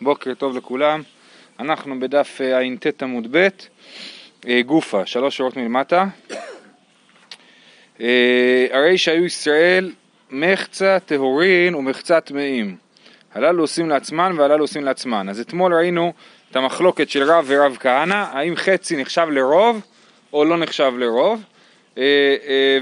בוקר טוב לכולם, אנחנו בדף אה, ע"ט עמוד ב', אה, גופה, שלוש שורות מלמטה. אה, הרי שהיו ישראל מחצה טהורין ומחצה טמאים. הללו עושים לעצמן והללו עושים לעצמן. אז אתמול ראינו את המחלוקת של רב ורב כהנא, האם חצי נחשב לרוב או לא נחשב לרוב.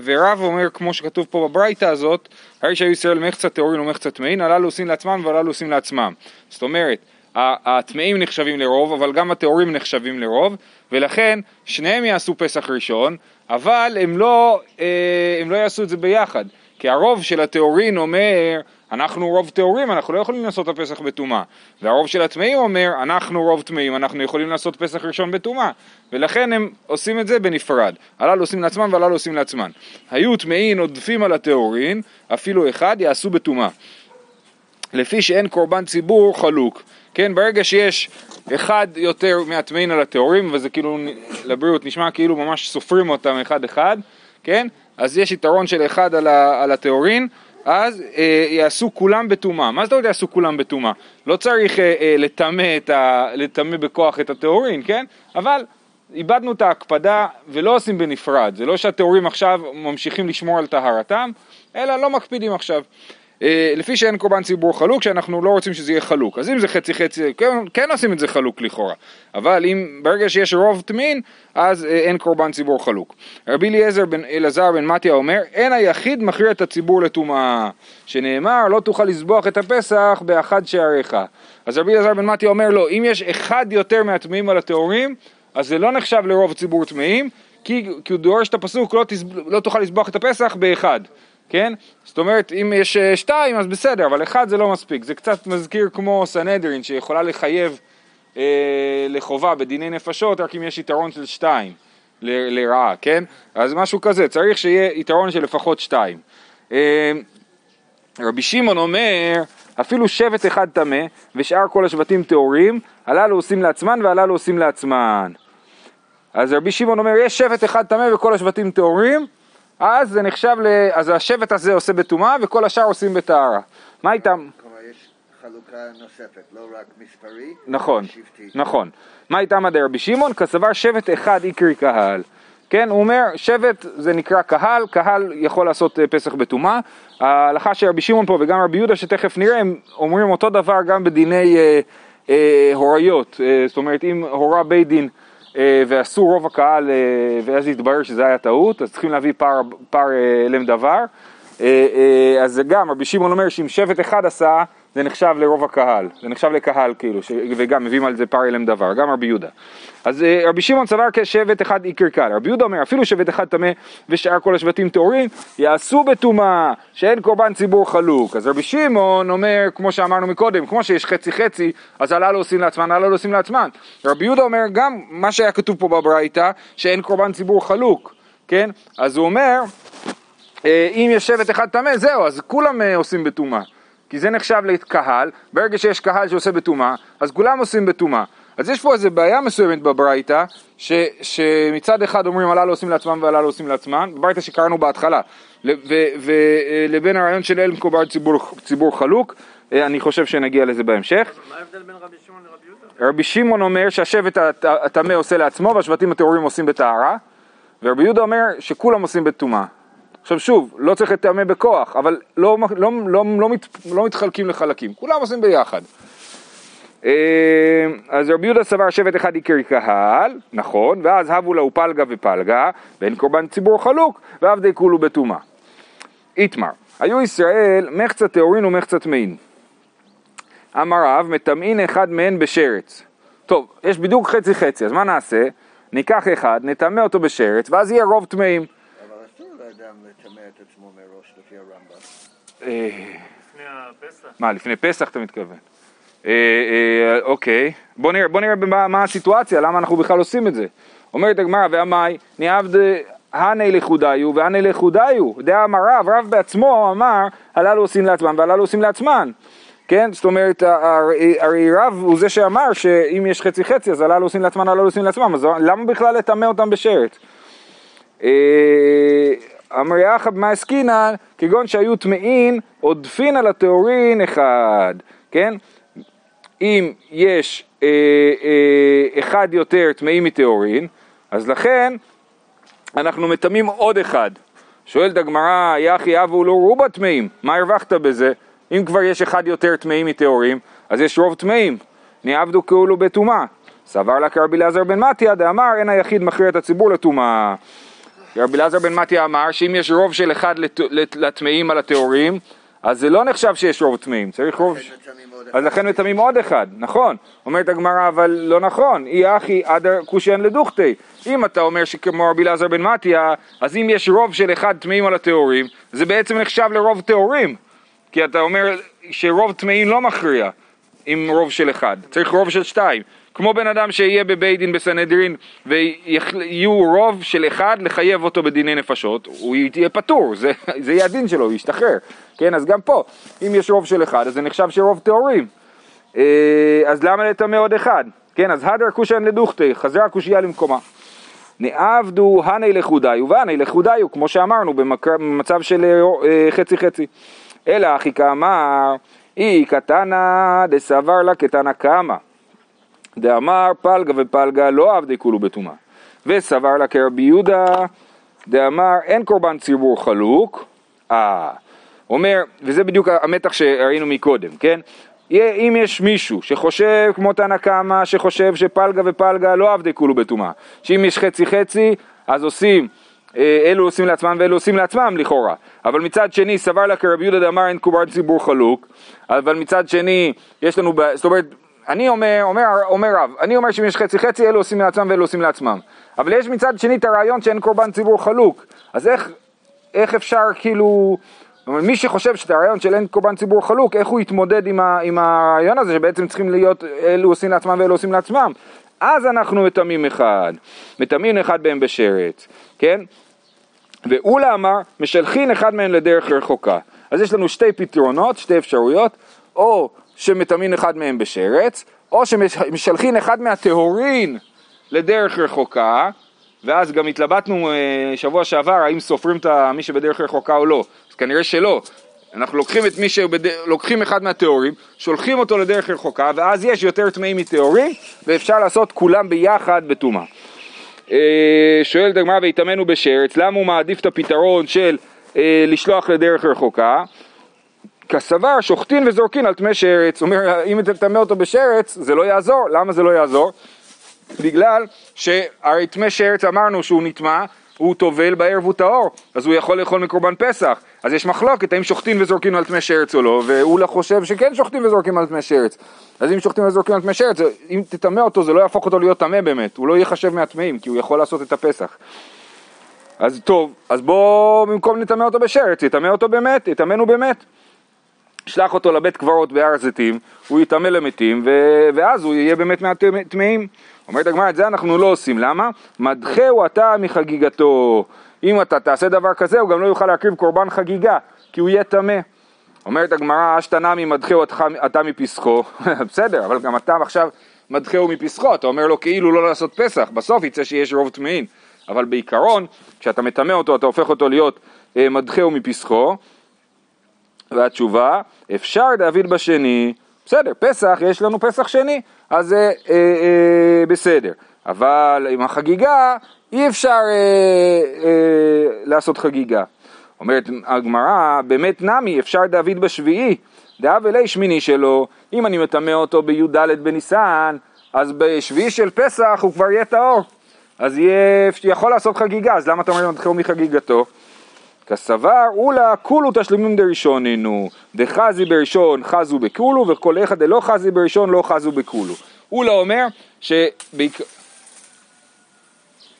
ורב אומר, כמו שכתוב פה בברייתא הזאת, הרי שהיו ישראל מחצה טהורין ומחצה טמאין, הללו עושים לעצמם והללו עושים לעצמם. זאת אומרת, הטמאים נחשבים לרוב, אבל גם הטהורים נחשבים לרוב, ולכן שניהם יעשו פסח ראשון, אבל הם לא, אה, הם לא יעשו את זה ביחד. כי הרוב של הטהורין אומר, אנחנו רוב טהורים, אנחנו לא יכולים לעשות את הפסח בטומאה. והרוב של הטמאים אומר, אנחנו רוב טמאים, אנחנו יכולים לעשות פסח ראשון בטומאה. ולכן הם עושים את זה בנפרד. הללו עושים לעצמם והללו עושים לעצמם. היו טמאים עודפים על הטהורין, אפילו אחד, יעשו בטומאה. לפי שאין קורבן ציבור חלוק. כן, ברגע שיש אחד יותר מהטמאים על הטהורים, וזה כאילו לבריאות נשמע כאילו ממש סופרים אותם אחד אחד, כן? אז יש יתרון של אחד על הטהורין, אז אה, יעשו כולם בטומאה. מה זאת אומרת יעשו כולם בטומאה? לא צריך אה, אה, לטמא בכוח את הטהורין, כן? אבל איבדנו את ההקפדה ולא עושים בנפרד. זה לא שהטהורים עכשיו ממשיכים לשמור על טהרתם, אלא לא מקפידים עכשיו. אה, לפי שאין קורבן ציבור חלוק, שאנחנו לא רוצים שזה יהיה חלוק. אז אם זה חצי חצי, כן, כן עושים את זה חלוק לכאורה. אבל אם ברגע שיש רוב טמין, אז אה, אין קורבן ציבור חלוק. רבי אליעזר בן אלעזר בן מתיה אומר, אין היחיד מכריע את הציבור לטומאה, שנאמר לא תוכל לסבוח את הפסח באחד שעריך. אז רבי אליעזר בן מתיה אומר לא, אם יש אחד יותר מהטמאים על הטהורים, אז זה לא נחשב לרוב ציבור טמאים, כי, כי הוא דורש את הפסוק לא, תסב, לא תוכל לסבוח את הפסח באחד. כן? זאת אומרת, אם יש אה, שתיים אז בסדר, אבל אחד זה לא מספיק. זה קצת מזכיר כמו סנהדרין שיכולה לחייב אה, לחובה בדיני נפשות רק אם יש יתרון של שתיים ל, לרעה, כן? אז משהו כזה, צריך שיהיה יתרון של לפחות שתיים. אה, רבי שמעון אומר, אפילו שבט אחד טמא ושאר כל השבטים טהורים, הללו עושים לעצמן והללו עושים לעצמן. אז רבי שמעון אומר, יש שבט אחד טמא וכל השבטים טהורים, אז זה נחשב, ל... אז השבט הזה עושה בטומאה וכל השאר עושים בטהרה. מה איתם? חלוקה נוספת, לא רק מספרי, נכון, נכון. מה איתם עד רבי שמעון? כסבר שבט אחד עיקרי קהל. כן, הוא אומר, שבט זה נקרא קהל, קהל יכול לעשות אה, פסח בטומאה. ההלכה של רבי שמעון פה וגם רבי יהודה שתכף נראה, הם אומרים אותו דבר גם בדיני אה, אה, הוריות. אה, זאת אומרת, אם הורה בית דין ועשו רוב הקהל, אה, ואז התברר שזה היה טעות, אז צריכים להביא פר, פר אלם אה, דבר. אז גם, רבי שמעון אומר שאם שבט אחד עשה, זה נחשב לרוב הקהל, זה נחשב לקהל כאילו, ש... וגם מביאים על זה פר אלם דבר, גם רבי יהודה. אז אה, רבי שמעון סבר כשבט אחד עיקר קל, רבי יהודה אומר אפילו שבט אחד טמא ושאר כל השבטים טהורים, יעשו בטומאה שאין קורבן ציבור חלוק. אז רבי שמעון אומר, כמו שאמרנו מקודם, כמו שיש חצי חצי, אז הללו עושים לעצמן, הללו עושים לעצמן. רבי יהודה אומר גם מה שהיה כתוב פה בברייתא, שאין קורבן ציבור חלוק, כן? אז הוא אומר, אה, אם יש שבט אחד טמא, זהו, אז כולם אה, עושים בטומאה. כי זה נחשב לקהל, ברגע שיש קהל שעושה בטומאה, אז כולם עושים בטומאה. אז יש פה איזו בעיה מסוימת בברייתא, שמצד אחד אומרים הללו עושים לעצמם והללו עושים לעצמם, בברייתא שקראנו בהתחלה, ולבין הרעיון של אל מקובל ציבור, ציבור חלוק, אה, אני חושב שנגיע לזה בהמשך. מה ההבדל בין רבי שמעון לרבי יהודה? רבי שמעון אומר שהשבט הטמא עושה לעצמו והשבטים הטהורים עושים בטהרה, ורבי יהודה אומר שכולם עושים בטומאה. עכשיו שוב, לא צריך לטעמי בכוח, אבל לא, לא, לא, לא, מת, לא מתחלקים לחלקים, כולם עושים ביחד. אה, אז רבי יהודה סבר שבט אחד עיקר קהל, נכון, ואז הבו להו פלגה ופלגה, ואין קורבן ציבור חלוק, ועבדי כולו בטומאה. איתמר, היו ישראל מחצה טהורין ומחצה טמאין. אמר רב, מטמאין אחד מהן בשרץ. טוב, יש בדיוק חצי חצי, אז מה נעשה? ניקח אחד, נטמא אותו בשרץ, ואז יהיה רוב טמאים. אה, לפני הפסח. מה, לפני פסח אתה מתכוון? אה, אה, אוקיי, בוא נראה, בוא נראה מה הסיטואציה, למה אנחנו בכלל עושים את זה. אומרת הגמרא, ועמי, נעבד הני לכודיו והני לכודיו, דעה אמר רב, רב בעצמו אמר, הללו עושים לעצמם והללו עושים לעצמן. כן, זאת אומרת, הרי רב הוא זה שאמר שאם יש חצי חצי אז הללו עושים לעצמם, הללו עושים לעצמם, אז למה בכלל לטמא אותם בשרץ? אמר יחד מה עסקינן, כגון שהיו טמאין, עודפין על הטהורין אחד, כן? אם יש אה, אה, אחד יותר טמאים מטהורין, אז לכן אנחנו מטמאים עוד אחד. שואלת הגמרא, יחי אבו לא רובה טמאים, מה הרווחת בזה? אם כבר יש אחד יותר טמאים מטהורים, אז יש רוב טמאים. נעבדו כאולו בטומאה. סבר לה כרבי אלעזר בן מתיה דאמר אין היחיד מכריע את הציבור לטומאה. רבי אלעזר בן מתיה אמר שאם יש רוב של אחד לט- לט- לטמאים על הטהורים, אז זה לא נחשב שיש רוב טמאים, צריך רוב... אז לכן מטמאים עוד אחד, נכון. אומרת הגמרא, אבל לא נכון, אי אחי עדר קושיין לדוכתי. אם אתה אומר שכמו רבי אלעזר בן מתיה, אז אם יש רוב של אחד טמאים על הטהורים, זה בעצם נחשב לרוב טהורים. כי אתה אומר שרוב טמאים לא מכריע עם רוב של אחד, צריך רוב של שתיים. כמו בן אדם שיהיה בבית דין בסנהדרין ויהיו רוב של אחד לחייב אותו בדיני נפשות, הוא יהיה פטור, זה, זה יהיה הדין שלו, הוא ישתחרר. כן, אז גם פה, אם יש רוב של אחד, אז זה נחשב שרוב טהורים. אה, אז למה לטמא עוד אחד? כן, אז הדר קושיין לדוכתי, חזרה הקושייה למקומה. נעבדו הני לחודיו והני לחודיו, כמו שאמרנו, במצב של אה, חצי חצי. אלא אחי כאמר, אי קטנה דסבר לה קטנה קמא. דאמר פלגה ופלגה לא עבדי כולו בטומאה. וסבר לה כרבי יהודה, דאמר אין קורבן ציבור חלוק. אה, אומר, וזה בדיוק המתח שראינו מקודם, כן? אם יש מישהו שחושב כמו תנא קמא, שחושב שפלגה ופלגה לא עבדי כולו בטומאה, שאם יש חצי חצי, אז עושים, אה, אלו עושים לעצמם ואלו עושים לעצמם לכאורה, אבל מצד שני סבר לה כרבי יהודה דאמר אין קורבן ציבור חלוק, אבל מצד שני יש לנו, זאת אומרת, אני אומר, אומר, אומר רב, אני אומר שאם יש חצי חצי אלו עושים לעצמם ואלו עושים לעצמם, אבל יש מצד שני את הרעיון שאין קורבן ציבור חלוק, אז איך, איך אפשר כאילו, מי שחושב שאת הרעיון של אין קורבן ציבור חלוק, איך הוא יתמודד עם, ה, עם הרעיון הזה שבעצם צריכים להיות אלו עושים לעצמם ואלו עושים לעצמם, אז אנחנו מטמאים אחד, מטמאים אחד בהם בשרץ, כן? ואולה אמר, משלחין אחד מהם לדרך רחוקה. אז יש לנו שתי פתרונות, שתי אפשרויות, או שמטמאים אחד מהם בשרץ, או שמשלחין אחד מהטהורין לדרך רחוקה, ואז גם התלבטנו אה, שבוע שעבר האם סופרים את מי שבדרך רחוקה או לא, אז כנראה שלא. אנחנו לוקחים את מי שבד... לוקחים אחד מהטהורים, שולחים אותו לדרך רחוקה, ואז יש יותר טמאים מטהורים, ואפשר לעשות כולם ביחד בטומאה. אה, שואלת הגמרא ויטמנו בשרץ, למה הוא מעדיף את הפתרון של אה, לשלוח לדרך רחוקה? כסבר שוחטין וזורקין על טמא שרץ, אומר אם אתה תטמא אותו בשרץ זה לא יעזור, למה זה לא יעזור? בגלל שהרי טמא שרץ אמרנו שהוא נטמע, הוא טובל בערב הוא טהור, אז הוא יכול לאכול מקורבן פסח, אז יש מחלוקת האם שוחטין וזורקים על טמא שרץ או לא, ואולה חושב שכן שוחטין וזורקים על טמא שרץ, אז אם שוחטין וזורקים על טמא שרץ, אם תטמא אותו זה לא יהפוך אותו להיות טמא באמת, הוא לא ייחשב מהטמאים, כי הוא יכול לעשות את הפסח. אז טוב, אז בוא במקום נטמא אותו בשרץ, יטמא אותו באמת, יטמאנו באמת. שלח אותו לבית קברות בהר הזיתים, הוא יטמא למתים, ו- ואז הוא יהיה באמת מהטמאים. אומרת הגמרא, את זה אנחנו לא עושים, למה? מדחהו אתה מחגיגתו. אם אתה תעשה דבר כזה, הוא גם לא יוכל להקריב קורבן חגיגה, כי הוא יהיה טמא. אומרת הגמרא, אשתנה ממדחהו אתה מפסחו, בסדר, אבל גם אתה עכשיו מדחהו מפסחו, אתה אומר לו כאילו לא לעשות פסח, בסוף יצא שיש רוב טמאים, אבל בעיקרון, כשאתה מטמא אותו, אתה הופך אותו להיות אה, מדחהו מפסחו, והתשובה, אפשר דוד בשני, בסדר, פסח, יש לנו פסח שני, אז זה אה, אה, בסדר, אבל עם החגיגה אי אפשר אה, אה, לעשות חגיגה. אומרת הגמרא, באמת נמי, אפשר דוד בשביעי, דאב אלי שמיני שלו, אם אני מטמא אותו בי"ד בניסן, אז בשביעי של פסח הוא כבר יהיה טהור, אז יהיה, יכול לעשות חגיגה, אז למה אתה אומר מתחילו מחגיגתו? כסבר אולה כולו תשלומים דראשוננו, דחזי בראשון חזו בכולו וכל אחד דלא חזי בראשון לא חזו בכולו. אולה אומר שבעיק...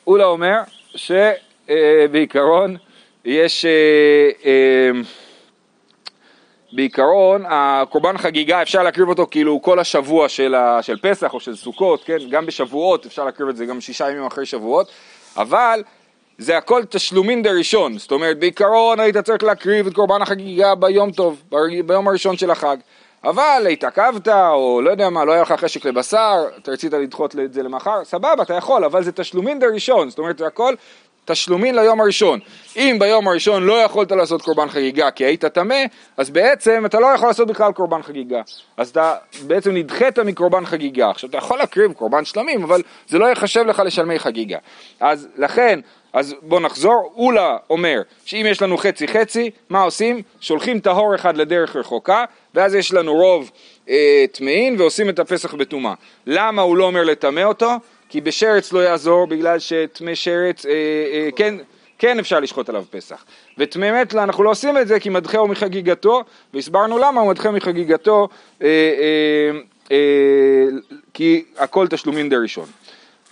אולה אומר שבעיקרון יש, אה, אה, בעיקרון הקורבן חגיגה אפשר להקריב אותו כאילו כל השבוע של, ה, של פסח או של סוכות, כן? גם בשבועות אפשר להקריב את זה גם שישה ימים אחרי שבועות, אבל זה הכל תשלומין דראשון, זאת אומרת בעיקרון היית צריך להקריב את קורבן החגיגה ביום טוב, ביום הראשון של החג, אבל התעכבת או לא יודע מה, לא היה לך חשק לבשר, אתה רצית לדחות את זה למחר, סבבה, אתה יכול, אבל זה תשלומין דראשון, זאת אומרת זה הכל תשלומין ליום הראשון. אם ביום הראשון לא יכולת לעשות קורבן חגיגה כי היית טמא, אז בעצם אתה לא יכול לעשות בכלל קורבן חגיגה. אז אתה בעצם נדחית מקורבן חגיגה. עכשיו אתה יכול להקריב קורבן שלמים, אבל זה לא יחשב לך לשלמי חגיגה. אז לכן, אז בוא נחזור, אולה אומר שאם יש לנו חצי חצי, מה עושים? שולחים טהור אחד לדרך רחוקה, ואז יש לנו רוב אה, טמאין ועושים את הפסח בטומאה. למה הוא לא אומר לטמא אותו? כי בשרץ לא יעזור בגלל שטמא שרץ, אה, אה, כן, כן אפשר לשחוט עליו פסח. וטמא מת אנחנו לא עושים את זה כי מדחהו מחגיגתו, והסברנו למה הוא מדחה מחגיגתו, אה, אה, אה, כי הכל תשלומין דה ראשון.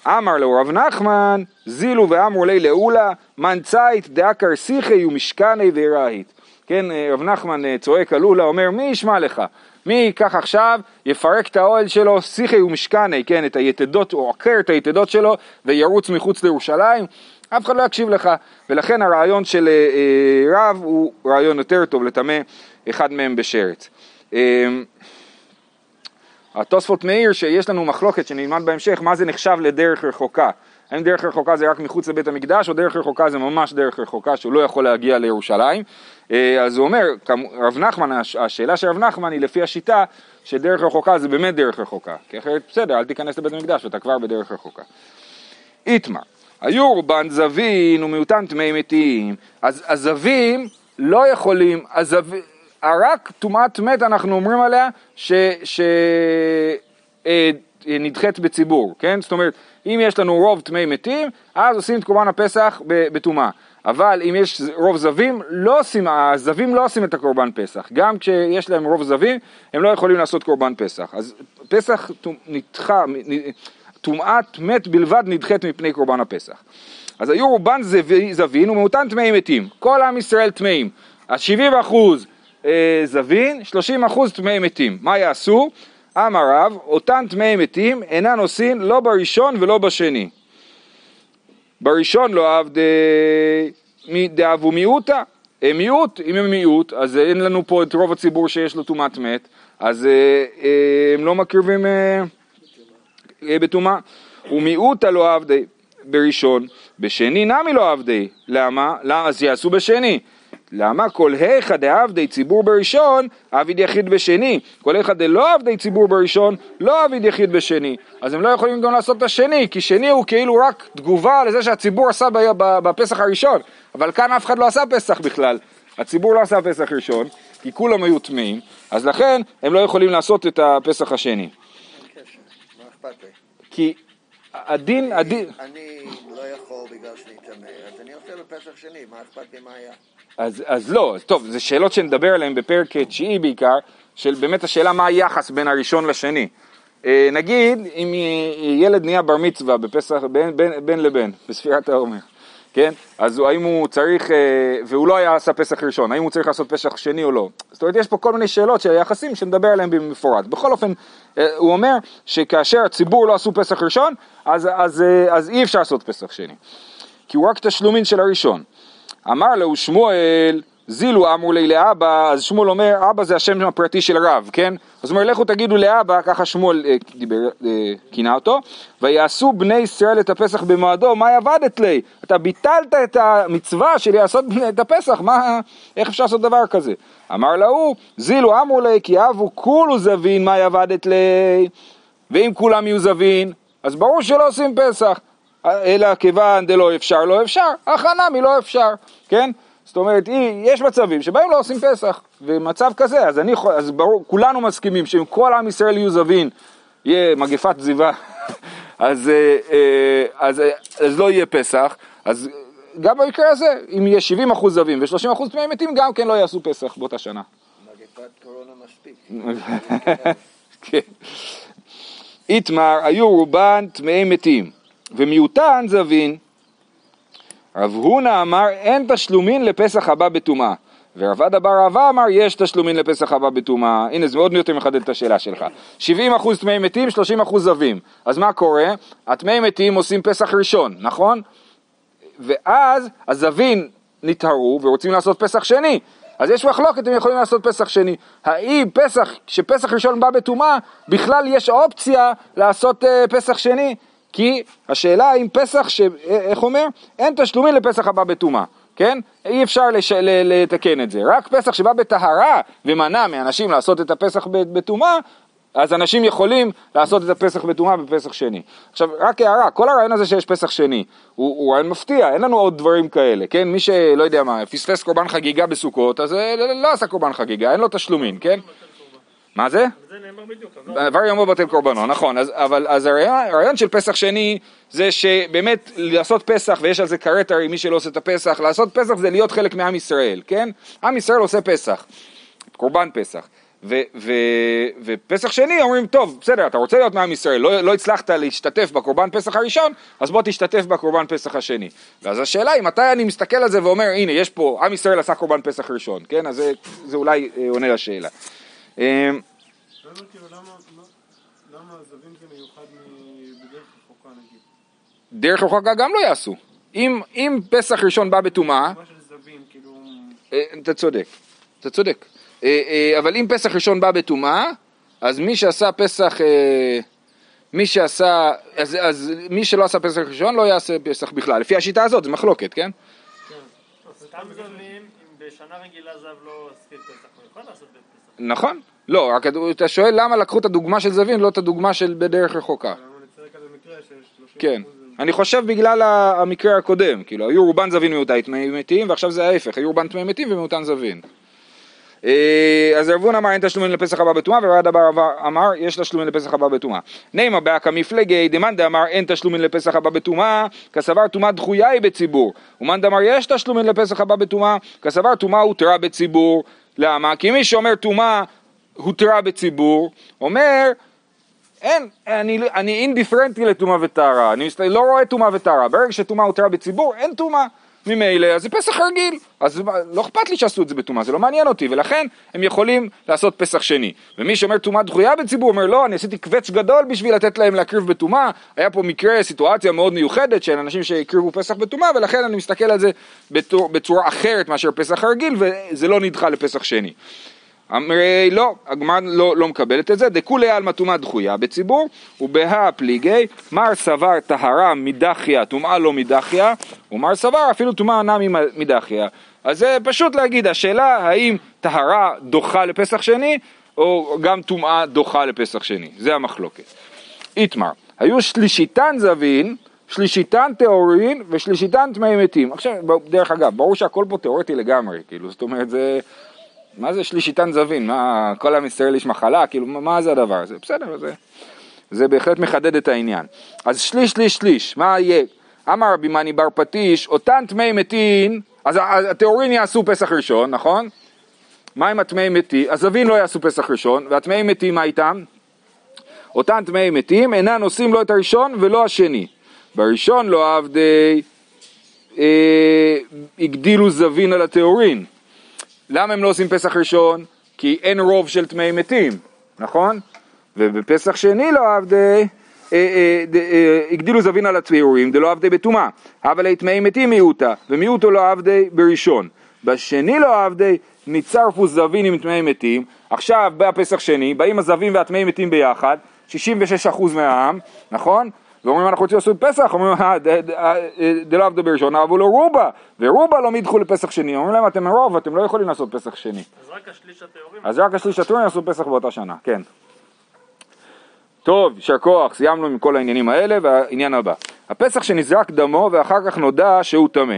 אמר לו רב נחמן, זילו ואמרו לי לאולה, מן צית דאקר שיחי ומשכני ואיראהית. כן, רב נחמן אה, צועק על אולה, אומר מי ישמע לך? מי ייקח עכשיו, יפרק את האוהל שלו, שיחי ומשכני, כן, את היתדות, הוא עוקר את היתדות שלו וירוץ מחוץ לירושלים, אף אחד לא יקשיב לך, ולכן הרעיון של אה, אה, רב הוא רעיון יותר טוב לטמא אחד מהם בשרץ. התוספות מאיר שיש לנו מחלוקת שנלמד בהמשך, מה זה נחשב לדרך רחוקה. האם דרך רחוקה זה רק מחוץ לבית המקדש, או דרך רחוקה זה ממש דרך רחוקה שהוא לא יכול להגיע לירושלים. אה, אז הוא אומר, רב נחמן, השאלה של רב נחמן היא לפי השיטה שדרך רחוקה זה באמת דרך רחוקה. כי אחרת בסדר, אל תיכנס לבית המקדש, אתה כבר בדרך רחוקה. איתמר, היו רובן זבין ומיעוטן טמאי מתים. אז הזבים לא יכולים, הזב... רק טומאת מת אנחנו אומרים עליה שנדחית אה, בציבור, כן? זאת אומרת, אם יש לנו רוב טמאי מתים, אז עושים את קורבן הפסח בטומאה. אבל אם יש רוב זבים, לא עושים, הזבים לא עושים את הקורבן פסח. גם כשיש להם רוב זבים, הם לא יכולים לעשות קורבן פסח. אז פסח נדחה, טומאת מת בלבד נדחית מפני קורבן הפסח. אז היו רובן זבין ומאותן טמאי מתים. כל עם ישראל טמאים. אז 70 אחוז אה, זבין, 30 אחוז טמאי מתים. מה יעשו? אמר רב, אותן טמאי מתים אינן עושים לא בראשון ולא בשני. בראשון לא עבדי דאבו מיעוטה, הם מיעוט, אם הם מיעוט, אז אין לנו פה את רוב הציבור שיש לו טומאת מת, אז אה, אה, הם לא מקריבים אה, בטומאה. ומיעוטה לא עבדי בראשון, בשני נמי לא עבדי. למה? למה? אז יעשו בשני. למה? כל היכא דעבדי ציבור בראשון, עביד יחיד בשני. כל היכא דלא עבדי ציבור בראשון, לא עביד יחיד בשני. אז הם לא יכולים גם לעשות את השני, כי שני הוא כאילו רק תגובה לזה שהציבור עשה בפסח הראשון. אבל כאן אף אחד לא עשה פסח בכלל. הציבור לא עשה פסח ראשון, כי כולם היו טמאים, אז לכן הם לא יכולים לעשות את הפסח השני. כי הדין, הדין... אני לא יכול בגלל שאני טמא, אז אני עושה לו פסח שני, מה אכפת לי מה היה? אז, אז לא, טוב, זה שאלות שנדבר עליהן בפרק תשיעי בעיקר, של באמת השאלה מה היחס בין הראשון לשני. אה, נגיד, אם ילד נהיה בר מצווה בפסח, בין, בין, בין לבין, בספירת העומר, כן? אז האם הוא צריך, אה, והוא לא היה עשה פסח ראשון, האם הוא צריך לעשות פסח שני או לא? זאת אומרת, יש פה כל מיני שאלות של יחסים שנדבר עליהן במפורט. בכל אופן, אה, הוא אומר שכאשר הציבור לא עשו פסח ראשון, אז, אז, אה, אז אי אפשר לעשות פסח שני. כי הוא רק תשלומין של הראשון. אמר לו שמואל, זילו אמרו לי לאבא, אז שמואל אומר, אבא זה השם הפרטי של רב, כן? אז הוא אומר, לכו תגידו לאבא, ככה שמואל אה, דיבר, אה, כינה אותו, ויעשו בני ישראל את הפסח במועדו, מה יעבדת לי? אתה ביטלת את המצווה של לעשות את הפסח, מה, איך אפשר לעשות דבר כזה? אמר להוא, זילו אמרו לי, כי אבו כולו זבין, מה יעבדת לי? ואם כולם יהיו זבין, אז ברור שלא עושים פסח. אלא כיוון דלא אפשר לא אפשר, הכנה מלא אפשר, כן? זאת אומרת, יש מצבים שבהם לא עושים פסח, ומצב כזה, אז אני אז ברור, כולנו מסכימים שאם כל עם ישראל יהיו זבין, יהיה מגפת זיווה, אז, אה, אה, אז, אה, אז לא יהיה פסח, אז גם במקרה הזה, אם יהיה 70 אחוז זבים ו-30 אחוז טמאי מתים, גם כן לא יעשו פסח באותה שנה. מגפת קורונה מספיק. כן. איתמר, היו רובן טמאי מתים, ומיעוטן זבין. רב הונא אמר אין תשלומין לפסח הבא בטומאה. ורב עדה בר אהבה אמר יש תשלומין לפסח הבא בטומאה. הנה זה מאוד יותר מחדד את השאלה שלך. 70 אחוז טמאי מתים, 30 אחוז זבים. אז מה קורה? הטמאי מתים עושים פסח ראשון, נכון? ואז הזבים נטהרו ורוצים לעשות פסח שני. אז יש מחלוקת אם יכולים לעשות פסח שני. האם פסח, כשפסח ראשון בא בטומאה, בכלל יש אופציה לעשות uh, פסח שני? כי השאלה אם פסח, ש... איך אומר? אין תשלומים לפסח הבא בטומאה, כן? אי אפשר לש... לתקן את זה. רק פסח שבא בטהרה ומנע מאנשים לעשות את הפסח בטומאה, אז אנשים יכולים לעשות את הפסח בטומאה בפסח שני. עכשיו, רק הערה, כל הרעיון הזה שיש פסח שני, הוא, הוא רעיון מפתיע, אין לנו עוד דברים כאלה, כן? מי שלא יודע מה, פספס קורבן חגיגה בסוכות, אז אה, לא, לא עשה קורבן חגיגה, אין לו תשלומים, כן? מה זה? זה נאמר בדיוק. דבר יומו בטל קורבנו, נכון, אבל אז הרעיון, של פסח שני זה שבאמת לעשות פסח, ויש על זה כרת הרי מי שלא עושה את הפסח, לעשות פסח זה להיות חלק מעם ישראל, כן? עם ישראל עושה פסח, קורבן פסח. ופסח שני אומרים, טוב, בסדר, אתה רוצה להיות מעם ישראל, לא, לא הצלחת להשתתף בקורבן פסח הראשון, אז בוא תשתתף בקורבן פסח השני. ואז השאלה היא, מתי אני מסתכל על זה ואומר, הנה, יש פה, עם ישראל עשה קורבן פסח ראשון, כן? אז זה, זה אולי אה, עונה לשאלה. הבנתי, אבל למה- מה- למה הזווים זה מיוחד מ- בדרך רחוקה נגיד? דרך רחוקה גם לא יעשו. אם, אם פסח ראשון בא בטומאה, כאילו... אה, אתה צודק, אתה צודק. אה, אה, אבל אם פסח ראשון בא בטומאה, אז מי שעשה פסח, מי שעשה, אז, אז מי שלא עשה פסח ראשון לא יעשה פסח בכלל. לפי השיטה הזאת, זה מחלוקת, כן? סתם זווים, אם בשנה רגילה זב לא עשית פסח, הוא יכול לעשות. נכון. לא, רק אתה שואל למה לקחו את הדוגמה של זווין, לא את הדוגמה של בדרך רחוקה. למה נצטרך על המקרה שיש 30 כן. אני חושב בגלל המקרה הקודם, כאילו היו רובן זווין ומיעוטי טמאי מתים ועכשיו זה ההפך, היו רובן טמאי מתים ומיעוטן זווין. אה, אז רבון אמר אין תשלומים לפסח הבא בטומאה ורעד אבר אמר יש תשלומים לפסח הבא בטומאה. נימה באקא מפלגי דמאן דאמר אין תשלומים לפסח הבא בטומאה כסבר טומאה דחויה היא בציבור ומאן דאמר יש תשלומים לפסח הבא בטומאה כסבר טומאה הותרה בציבור למה? כי מי שאומר טומאה הותרה בציבור אומר אין, אני, אני אינדיפרנטי לטומאה וטהרה, אני לא רואה טומאה וטהרה, ברגע שטומאה הותרה בציבור אין טומאה, ממילא אז זה פסח רגיל, אז לא אכפת לי שעשו את זה בטומאה, זה לא מעניין אותי, ולכן הם יכולים לעשות פסח שני. ומי שאומר טומאה דחויה בציבור אומר לא, אני עשיתי קווץ' גדול בשביל לתת להם להקריב בטומאה, היה פה מקרה, סיטואציה מאוד מיוחדת של אנשים שהקריבו פסח בטומאה, ולכן אני מסתכל על זה בצורה אחרת מאשר פסח רגיל, וזה לא נדחה לפסח שני. אמרי לא, הגמרא לא, לא מקבלת את זה, דכולי עלמא טומאה דחויה בציבור, ובהא פליגי, מר סבר טהרה מדחיה, טומאה לא מדחיה, ומר סבר אפילו טומאה אינה מדחיה. אז זה פשוט להגיד, השאלה האם טהרה דוחה לפסח שני, או גם טומאה דוחה לפסח שני, זה המחלוקת. איתמר, היו שלישיתן זבין, שלישיתן טהורין ושלישיתן טמאי מתים. עכשיו, דרך אגב, ברור שהכל פה תיאורטי לגמרי, כאילו, זאת אומרת, זה... מה זה שלישיתן זבין? מה, כל עם ישראל יש מחלה? כאילו, מה, זה הדבר הזה? בסדר, זה, זה בהחלט מחדד את העניין. אז שליש, שליש, שליש, מה יהיה? אמר רבי מני בר פטיש, אותן טמאי מתין, אז ה- הטהורין יעשו פסח ראשון, נכון? מה עם הטמאי מתים? הזווין לא יעשו פסח ראשון, והטמאי מתים מה איתם? אותן טמאי מתים אינן עושים לא את הראשון ולא השני. בראשון לא עבדי אה, הגדילו זווין על הטהורין. למה הם לא עושים פסח ראשון? כי אין רוב של טמאי מתים, נכון? ובפסח שני לא עבדי, אה, אה, אה, הגדילו זווין על הטהורים, דלא עבדי בטומאה. אבל טמאי מתים מיעוטה, ומיעוטו לא עבדי בראשון. בשני לא עבדי, ניצרפו זווין עם טמאי מתים. עכשיו בפסח שני, באים הזווים והטמאי מתים ביחד, 66% מהעם, נכון? ואומרים אנחנו רוצים לעשות פסח, אומרים "אה, אה, אה, דלא עבדו בראשון, אבל לא רובה, ורובה לא מידחו לפסח שני, אומרים להם אתם רוב, אתם לא יכולים לעשות פסח שני. אז רק השליש הטהורים, אז רק השליש הטורים יעשו פסח באותה שנה, כן. טוב, יישר כוח, סיימנו עם כל העניינים האלה, והעניין הבא. הפסח שנזרק דמו ואחר כך נודע שהוא טמא.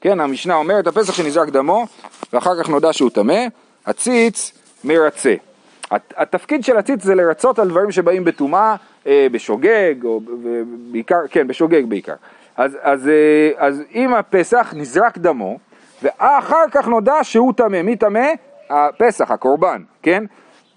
כן, המשנה אומרת, הפסח שנזרק דמו ואחר כך נודע שהוא טמא, הציץ מרצה. הת- התפקיד של הציץ זה לרצות על דברים שבאים בטומאה, אה, בשוגג, או בעיקר, כן, בשוגג בעיקר. אז, אז, אה, אז אם הפסח נזרק דמו, ואחר כך נודע שהוא טמא. מי טמא? הפסח, הקורבן, כן?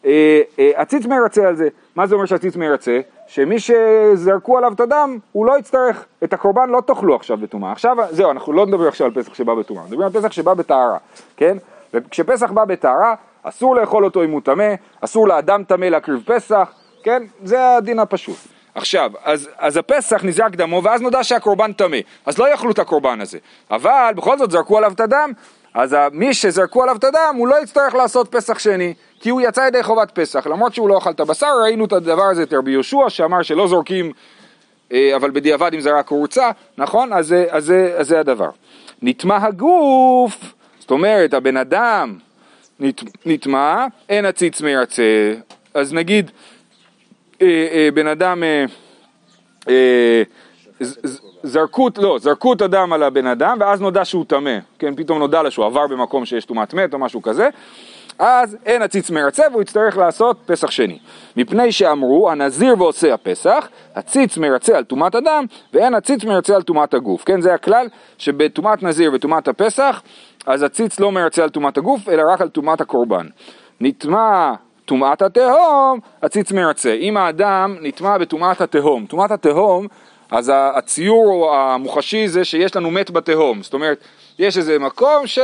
אה, אה, מרצה על זה. מה זה אומר שהציץ מרצה? שמי שזרקו עליו את הדם, הוא לא יצטרך, את הקורבן לא תאכלו עכשיו בטומאה. עכשיו, זהו, אנחנו לא נדבר עכשיו על פסח שבא בטומאה, נדבר על פסח שבא בטהרה, כן? וכשפסח בא בטהרה, אסור לאכול אותו אם הוא טמא, אסור לאדם טמא להקריב פסח, כן? זה הדין הפשוט. עכשיו, אז, אז הפסח נזרק דמו, ואז נודע שהקורבן טמא, אז לא יאכלו את הקורבן הזה. אבל בכל זאת זרקו עליו את הדם, אז מי שזרקו עליו את הדם, הוא לא יצטרך לעשות פסח שני, כי הוא יצא ידי חובת פסח, למרות שהוא לא אכל את הבשר, ראינו את הדבר הזה את רבי יהושע, שאמר שלא זורקים אה, אבל בדיעבד אם זה רק הורצה, נכון? אז, אז, אז זה הדבר. נטמע הגוף, זאת אומרת הבן אדם נט- נטמע, אין הציץ מרצה. אז נגיד בן אדם, אה, אה, ז- ז- זרקו, לא, זרקו את הדם על הבן אדם ואז נודע שהוא טמא, כן, פתאום נודע לו שהוא עבר במקום שיש טומאת מת או משהו כזה, אז אין הציץ מרצה והוא יצטרך לעשות פסח שני. מפני שאמרו, הנזיר ועושה הפסח, הציץ מרצה על טומאת הדם ואין הציץ מרצה על טומאת הגוף. כן, זה הכלל שבטומאת נזיר וטומאת הפסח, אז הציץ לא מרצה על טומאת הגוף אלא רק על טומאת הקורבן. נטמע טומאת התהום, הציץ מרצה. אם האדם נטמע בטומאת התהום, טומאת התהום, אז הציור המוחשי זה שיש לנו מת בתהום. זאת אומרת, יש איזה מקום ש...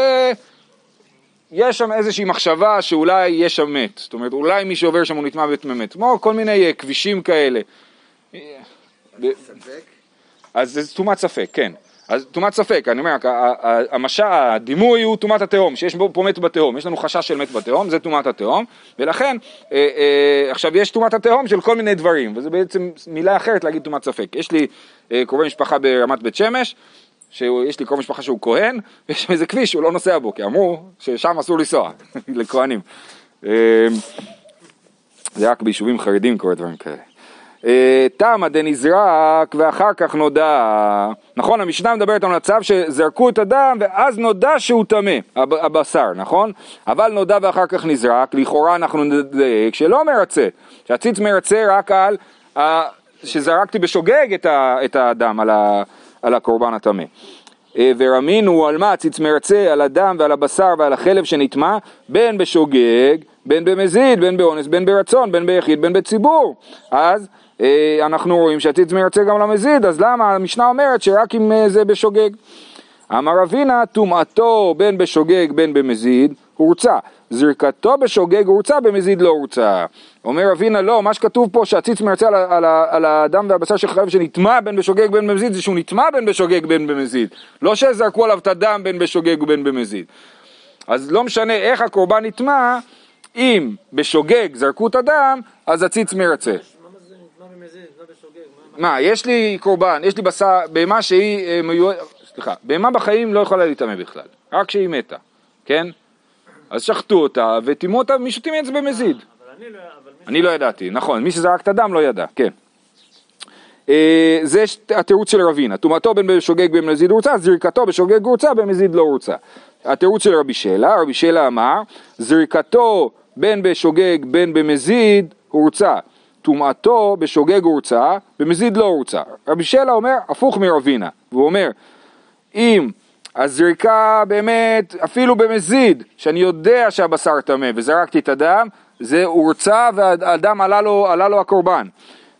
יש שם איזושהי מחשבה שאולי יש שם מת, זאת אומרת אולי מי שעובר שם הוא נטמע במת, כמו כל מיני אה, כבישים כאלה. ב- ספק? אז זה טומאת ספק, כן. אז טומאת ספק, אני אומר, המשל, הדימוי הוא טומאת התהום, שיש בו פה מת בתהום, יש לנו חשש של מת בתהום, זה טומאת התהום, ולכן, אה, אה, עכשיו יש טומאת התהום של כל מיני דברים, וזה בעצם מילה אחרת להגיד טומאת ספק. יש לי אה, קרובי משפחה ברמת בית שמש, שיש לי קרוב משפחה שהוא כהן, ויש איזה כביש שהוא לא נוסע בו, כי אמרו ששם אסור לנסוע, לכהנים. אה, זה רק ביישובים חרדים קורה דברים כאלה. אה, תמה דנזרק ואחר כך נודע, נכון המשנה מדברת על מצב שזרקו את הדם ואז נודע שהוא טמא, הב- הבשר, נכון? אבל נודע ואחר כך נזרק, לכאורה אנחנו נדייק שלא מרצה, שהציץ מרצה רק על שזרקתי בשוגג את הדם על על הקורבן הטמא. אה, ורמינו על מה הציץ מרצה, על הדם ועל הבשר ועל החלב שנטמע, בין בשוגג, בין במזיד, בין באונס, בין ברצון, בין ביחיד, בין בציבור. אז אנחנו רואים שהציץ מרצה גם למזיד, אז למה המשנה אומרת שרק אם אה, זה בשוגג? אמר אבינה, טומאתו בין בשוגג בין במזיד, הורצה. זרקתו בשוגג הורצה, במזיד לא הורצה. אומר אבינה, לא, מה שכתוב פה שהציץ מרצה על, על, על הדם והבשר של חייב שנטמע בין בשוגג בין במזיד, זה שהוא נטמע בין בשוגג בין במזיד. לא שזרקו עליו את הדם בין בשוגג ובין במזיד. אז לא משנה איך הקורבן נטמע, אם בשוגג זרקו את הדם, אז הציץ מרצה. למה זה נטמע במזיד, נטמע בשוגג? מה- יש לי קורבן, יש לי בשר, בהמה שהיא אה, מיועדת, סליחה, בהמה בחיים לא יכולה להיטמא בכלל, רק כשהיא מתה, כן? אז שחטו אותה וטימאו אותה, מישהו טימא את זה במזיד. אני לא... לא ידעתי, נכון, מי שזרק את הדם לא ידע, כן. אה, זה התירוץ של רבינה, טומאתו בין בשוגג בין במזיד הורצה, זריקתו בשוגג הורצה, במזיד לא הורצה. התירוץ של רבי שלה, רבי שלה אמר, זריקתו בין בשוגג בין במזיד הורצה, טומאתו בשוגג הורצה, במזיד לא הורצה. רבי שלה אומר הפוך מרבינה, והוא אומר, אם הזריקה באמת, אפילו במזיד, שאני יודע שהבשר טמא וזרקתי את הדם, זה הורצה והדם עלה לו, עלה לו הקורבן.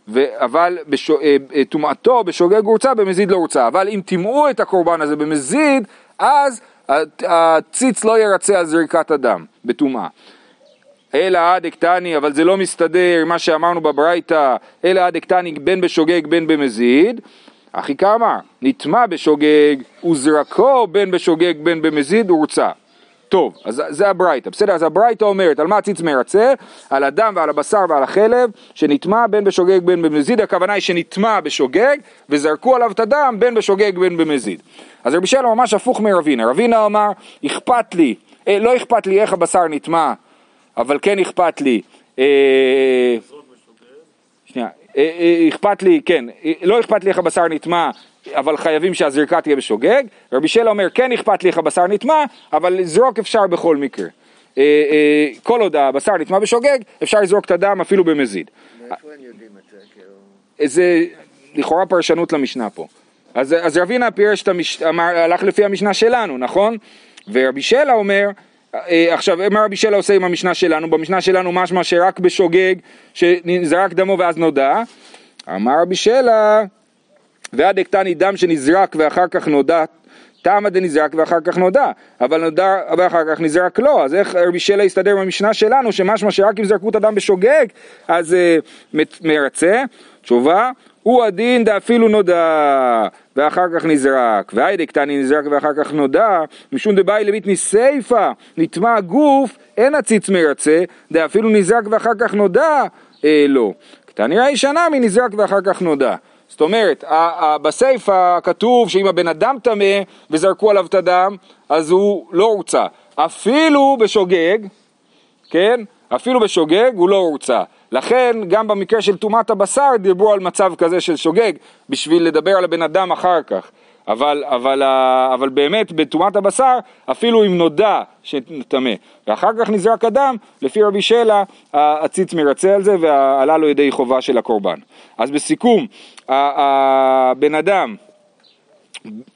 ו- אבל אה, אה, טומאתו בשוגג הורצה, במזיד לא הורצה. אבל אם טימאו את הקורבן הזה במזיד, אז הציץ לא ירצה על זריקת הדם בטומאה. אלא עד אקטני, אבל זה לא מסתדר מה שאמרנו בברייתא, אלא עד אקטני בין בשוגג בין במזיד. אחי כמה, נטמע בשוגג וזרקו בין בשוגג בין במזיד הורצה. טוב, אז זה הברייתא, בסדר? אז הברייתא אומרת, על מה הציץ מרצה? על הדם ועל הבשר ועל החלב, שנטמע בין בשוגג בין במזיד, הכוונה היא שנטמע בשוגג, וזרקו עליו את הדם בין בשוגג בין במזיד. אז רבי שלום ממש הפוך מרבינה, רבינה אמר, אכפת לי, אה, לא אכפת לי איך הבשר נטמע, אבל כן אכפת לי, אה, שנייה, אה, אה, אכפת לי, כן, לא אכפת לי איך הבשר נטמע, אבל חייבים שהזריקה תהיה בשוגג. רבי שלה אומר, כן אכפת לי איך הבשר נטמע, אבל לזרוק אפשר בכל מקרה. כל עוד הבשר נטמע בשוגג, אפשר לזרוק את הדם אפילו במזיד. מאיפה הם יודעים את זה? כאילו... זה לכאורה פרשנות למשנה פה. אז, אז רבינה פירש המש... הלך לפי המשנה שלנו, נכון? ורבי שלה אומר, עכשיו מה רבי שלה עושה עם המשנה שלנו? במשנה שלנו משמע שרק בשוגג, שזרק דמו ואז נודע. אמר רבי שלה, ועד אקטני דם שנזרק ואחר כך נודע, טעמא דנזרק ואחר כך נודע, אבל נודע ואחר כך נזרק לא, אז איך רבי שלה יסתדר במשנה שלנו, שמשמע שרק אם זרקו את הדם בשוגג, אז אה, מת- מרצה? תשובה, הוא הדין דאפילו נודע, ואחר כך נזרק, והיידה קטני נזרק ואחר כך נודע, משום דבאי לבית מסיפא, נטמע הגוף, אין הציץ מרצה, דאפילו נזרק ואחר כך נודע, אה, לא. קטני ראי שנה מנזרק ואחר כך נודע. זאת אומרת, בסיפא כתוב שאם הבן אדם טמא וזרקו עליו את הדם, אז הוא לא הורצה. אפילו בשוגג, כן? אפילו בשוגג הוא לא הורצה. לכן גם במקרה של טומאת הבשר דיברו על מצב כזה של שוגג בשביל לדבר על הבן אדם אחר כך. אבל, אבל, ה- אבל באמת בטומאת הבשר אפילו אם נודע שטמא ואחר כך נזרק הדם לפי רבי שלה הציץ מרצה על זה ועלה לו ידי חובה של הקורבן. אז בסיכום הבן אדם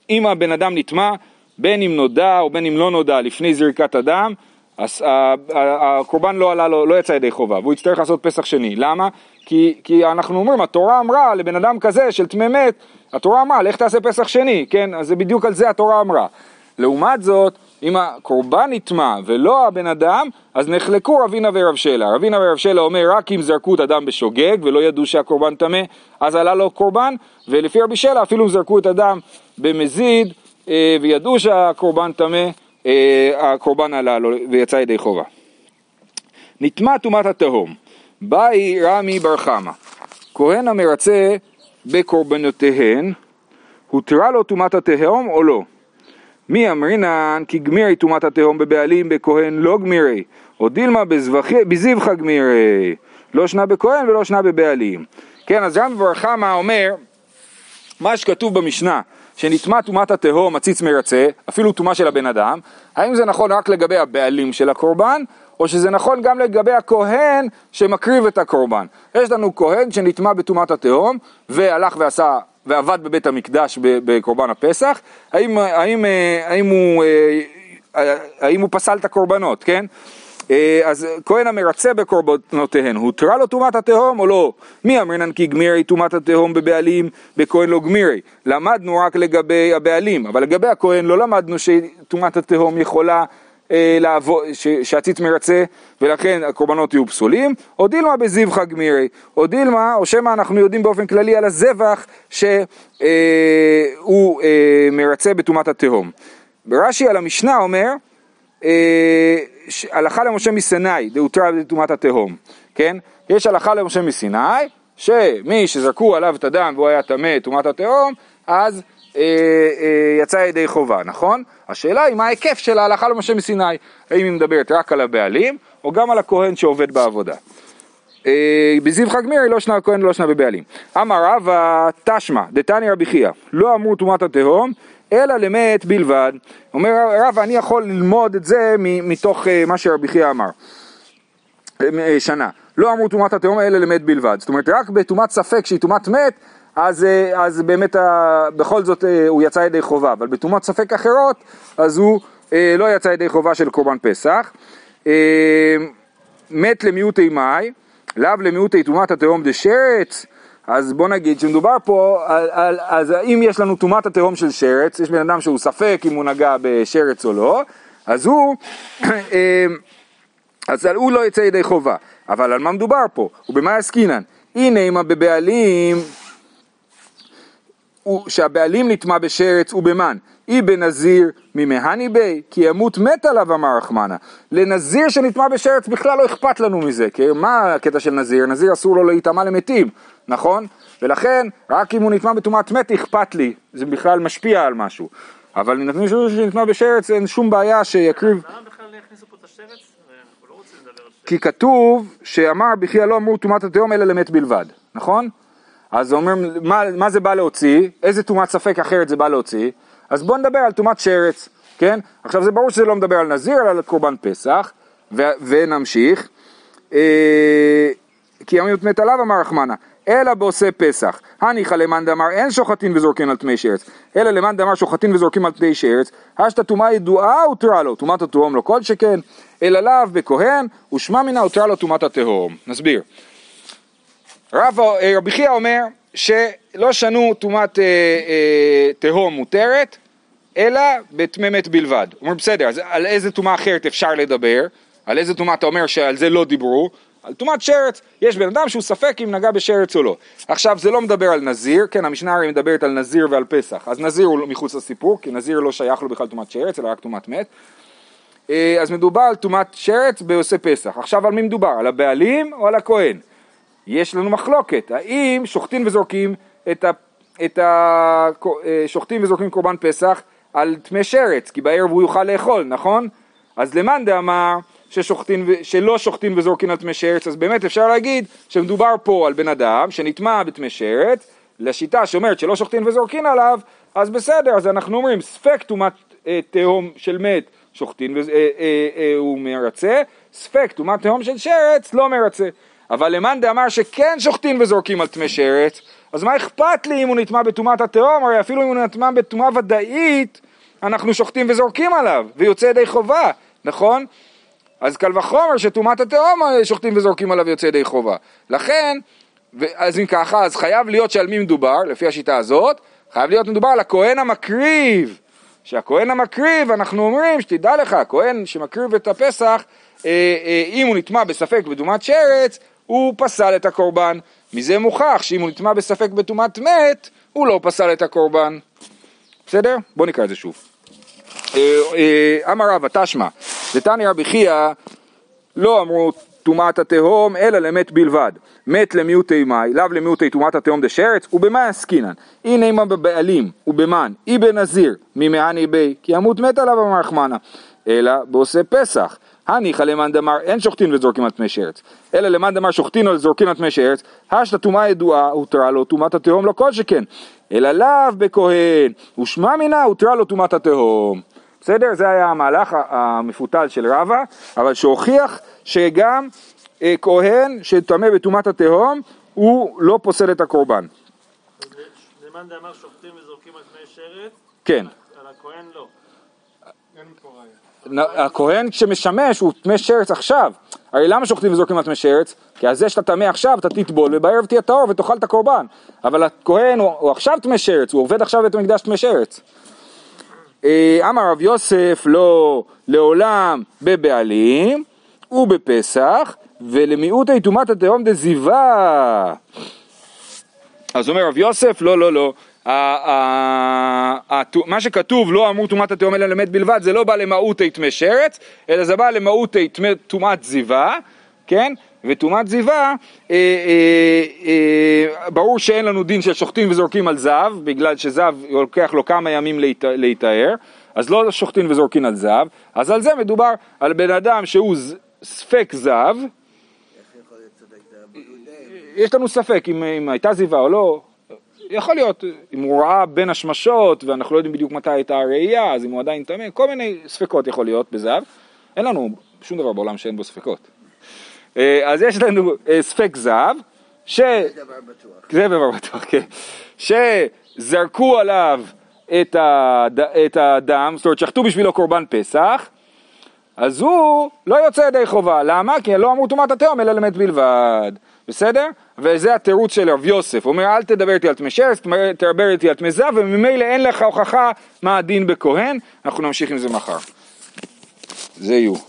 אם הבן אדם נטמע, בין אם נודע או בין אם לא נודע לפני זריקת הדם, אז ה- ה- הקורבן לא עלה לו, לא יצא ידי חובה, והוא יצטרך לעשות פסח שני. למה? כי, כי אנחנו אומרים, התורה אמרה לבן אדם כזה של טמא מת, התורה אמרה, לך תעשה פסח שני, כן? אז זה בדיוק על זה התורה אמרה. לעומת זאת, אם הקורבן נטמע ולא הבן אדם, אז נחלקו רבינה ורב שלה. רבינה ורב שלה אומר רק אם זרקו את הדם בשוגג ולא ידעו שהקורבן טמא, אז עלה לו קורבן, ולפי רבי שלה אפילו אם זרקו את הדם במזיד אה, וידעו שהקורבן טמא, אה, הקורבן עלה לו ויצא ידי חובה. נטמע טומאת התהום, באי רמי בר חמא, כהן המרצה בקורבנותיהן, הותרה לו טומאת התהום או לא? מי אמרינן כי גמירי טומאת התהום בבעלים בכהן לא גמירי, או דילמה בזבחה גמירי, לא שנה בכהן ולא שנה בבעלים. כן, אז רמי בר חמא אומר, מה שכתוב במשנה, שנטמע טומאת התהום הציץ מרצה, אפילו טומאה של הבן אדם, האם זה נכון רק לגבי הבעלים של הקורבן, או שזה נכון גם לגבי הכהן שמקריב את הקורבן. יש לנו כהן שנטמע בטומאת התהום, והלך ועשה, ועבד בבית המקדש בקורבן הפסח, האם, האם, אה, האם, הוא, אה, האם הוא פסל את הקורבנות, כן? אה, אז כהן המרצה בקורבנותיהן, הותרה לו טומאת התהום או לא? מי אמרינן כי גמירי טומאת התהום בבעלים, בכהן לא גמירי? למדנו רק לגבי הבעלים, אבל לגבי הכהן לא למדנו שטומאת התהום יכולה אה, לעבוד, שהציץ מרצה ולכן הקורבנות יהיו פסולים, או דילמה בזבחה גמירי, או דילמה, או שמא אנחנו יודעים באופן כללי על הזבח שהוא אה, מרצה בטומאת התהום. רש"י על המשנה אומר, אה, הלכה למשה מסיני, דהותרה בטומאת התהום, כן? יש הלכה למשה מסיני, שמי שזרקו עליו את הדם והוא היה טמא טומאת התהום, אז אה, אה, יצא ידי חובה, נכון? השאלה היא מה ההיקף של ההלכה למשה מסיני, האם היא מדברת רק על הבעלים, או גם על הכהן שעובד בעבודה. אה, בזיו חג מירי לא שנה הכהן ולא שנה בבעלים. אמר רבא תשמע דתני רבי חייא לא אמרו טומאת התהום אלא למת בלבד. אומר רבא אני יכול ללמוד את זה מתוך אה, מה שרבי חייא אמר. אה, שנה. לא אמרו טומאת התהום אלא למת בלבד. זאת אומרת רק בטומאת ספק שהיא טומאת מת אז, אה, אז באמת בכל זאת אה, הוא יצא ידי חובה, אבל בטומאת ספק אחרות אז הוא אה, לא יצא ידי חובה של קורבן פסח. אה, מת למיעוטי מאי, לאו למיעוטי טומאת התהום דשרץ, אז בוא נגיד שמדובר פה, על, על, אז אם יש לנו טומאת התהום של שרץ, יש בן אדם שהוא ספק אם הוא נגע בשרץ או לא, אז הוא, אה, אז הוא לא יצא ידי חובה. אבל על מה מדובר פה? ובמה עסקינן? הנה אם בבעלים הוא- שהבעלים נטמע בשרץ ובמן, אי בנזיר ממהני בי, כי ימות מת עליו אמר רחמנה. לנזיר שנטמע בשרץ בכלל לא אכפת לנו מזה, כי מה הקטע של נזיר? נזיר אסור לו להיטמע למתים, נכון? ולכן, רק אם הוא נטמע בטומאת מת אכפת לי, זה בכלל משפיע על משהו. אבל נזיר שנטמע בשרץ אין שום בעיה שיקריב, למה בכלל הכניסו פה את השרץ? אנחנו לא. כי כתוב שאמר בכי לא אמרו טומאת התהום אלא למת בלבד, נכון? אז זה אומר, מה, מה זה בא להוציא? איזה טומאת ספק אחרת זה בא להוציא? אז בואו נדבר על טומאת שרץ, כן? עכשיו זה ברור שזה לא מדבר על נזיר, אלא על קורבן פסח, ו- ונמשיך. אה, כי ימיות מת עליו אמר רחמנה, אלא בעושה פסח. הניחא למאן דאמר אין שוחטין וזורקין על טמא שרץ, אלא למאן דאמר שוחטין וזורקים על טמא שרץ, השתא טומאה ידועה הותרה לו, טומאת התהום לא כל שכן, אלא לאו בכהן, ושמע מינה הותרה לו טומאת התהום. נסביר. רב, אה, רבי חייא אומר שלא שנו טומאת אה, אה, תהום מותרת, אלא בטמא מת בלבד. הוא אומר בסדר, אז על איזה טומאה אחרת אפשר לדבר? על איזה טומאה אתה אומר שעל זה לא דיברו? על טומאת שרץ, יש בן אדם שהוא ספק אם נגע בשרץ או לא. עכשיו זה לא מדבר על נזיר, כן המשנה הרי מדברת על נזיר ועל פסח, אז נזיר הוא מחוץ לסיפור, כי נזיר לא שייך לו בכלל טומאת שרץ, אלא רק טומאת מת. אה, אז מדובר על טומאת שרץ בעושה פסח. עכשיו על מי מדובר? על הבעלים או על הכהן? יש לנו מחלוקת, האם שוחטין וזורקים את ה... את ה... אה, שוחטים וזורקים קורבן פסח על טמא שרץ, כי בערב הוא יוכל לאכול, נכון? אז למאן דאמר ששוחטין, ו- שלא שוחטין וזורקין על טמא שרץ, אז באמת אפשר להגיד שמדובר פה על בן אדם שנטמע בטמא שרץ, לשיטה שאומרת שלא שוחטין וזורקין עליו, אז בסדר, אז אנחנו אומרים ספק טומאת אה, תהום של מת שוחטין אה, אה, אה, הוא מרצה, ספק טומאת תהום של שרץ לא מרצה. אבל למאן דאמר שכן שוחטין וזורקים על טמא שרץ, אז מה אכפת לי אם הוא נטמע בטומאת התהום, הרי אפילו אם הוא נטמע בטומאה ודאית, אנחנו שוחטים וזורקים עליו, ויוצא ידי חובה, נכון? אז קל וחומר שטומאת התהום אה, שוחטים וזורקים עליו יוצא ידי חובה. לכן, אז אם ככה, אז חייב להיות שעל מי מדובר, לפי השיטה הזאת, חייב להיות מדובר על הכהן המקריב. שהכהן המקריב, אנחנו אומרים, שתדע לך, הכהן שמקריב את הפסח, אה, אה, אם הוא נטמע בספק בטומאת שרץ, הוא פסל את הקורבן. מזה מוכח שאם הוא נטמע בספק בטומאת מת, הוא לא פסל את הקורבן. בסדר? בוא נקרא את זה שוב. אה, אה, אמר רבא תשמע, דתני רבי חייא לא אמרו טומאת התהום אלא למת בלבד. מת למיעוטי מאי, לאו למיעוטי טומאת התהום דשרץ, ובמה עסקינן? הנה אימה בבעלים, ובמן, אי בנזיר, ממאני בי, כי ימות מת עליו אמר רחמנה. אלא בעושה פסח. הניחא למאן דמר אין שוחטין וזורקים על טמא שרץ, אלא למאן דמר שוחטין וזורקים על טמא שרץ, השתא טומאה ידועה, הותרה לו טומאת התהום לא כל שכן, אלא לאו בכהן, ושמע מינה הותרה לו טומאת התהום. בסדר? זה היה המהלך המפותל של רבא, אבל שהוכיח שגם אה, כהן שטמא בטומאת התהום, הוא לא פוסל את הקורבן. זה מאן דאמר שופטים וזורקים על פני שרץ, כן. על הכהן לא. אין פה ראיה. הכהן שמשמש הוא טמא שרץ עכשיו. הרי למה שוחטים וזורקים על טמא שרץ? כי על זה שאתה טמא עכשיו אתה תטבול ובערב תהיה טהור ותאכל את הקורבן. אבל הכהן הוא, הוא עכשיו טמא שרץ, הוא עובד עכשיו בית המקדש טמא שרץ. אה, אמר רב יוסף לא לעולם בבעלים ובפסח ולמיעוטי טומאת התהום דזיבה. אז אומר רב יוסף לא לא לא מה שכתוב לא אמרו טומאת התהום אלא למת בלבד זה לא בא למהותי טמא שרץ אלא זה בא למהותי טמא- טומאת זיווה כן וטומאת זיווה אה, אה, אה, ברור שאין לנו דין של שוחטים וזורקים על זב בגלל שזב לוקח לו כמה ימים להיט- להיטהר אז לא שוחטים וזורקים על זב אז על זה מדובר על בן אדם שהוא ספק זב איך יכול להיות צודק? זה הבודד. יש לנו ספק אם, אם הייתה זיווה או לא, יכול להיות, אם הוא ראה בין השמשות ואנחנו לא יודעים בדיוק מתי הייתה הראייה, אז אם הוא עדיין טמא, כל מיני ספקות יכול להיות בזהב, אין לנו שום דבר בעולם שאין בו ספקות. אה, אז יש לנו אה, ספק זהב, ש... זה דבר בטוח. זה דבר בטוח, כן, שזרקו עליו את, הד... את הדם, זאת אומרת שחטו בשבילו קורבן פסח, אז הוא לא יוצא ידי חובה, למה? כי לא אמרו טומאת התהום אלא למת בלבד, בסדר? וזה התירוץ של רב יוסף, הוא אומר אל תדבר איתי על טמא שרץ, תדבר איתי על טמא זב, וממילא אין לך הוכחה מה הדין בכהן, אנחנו נמשיך עם זה מחר. זה יהיו.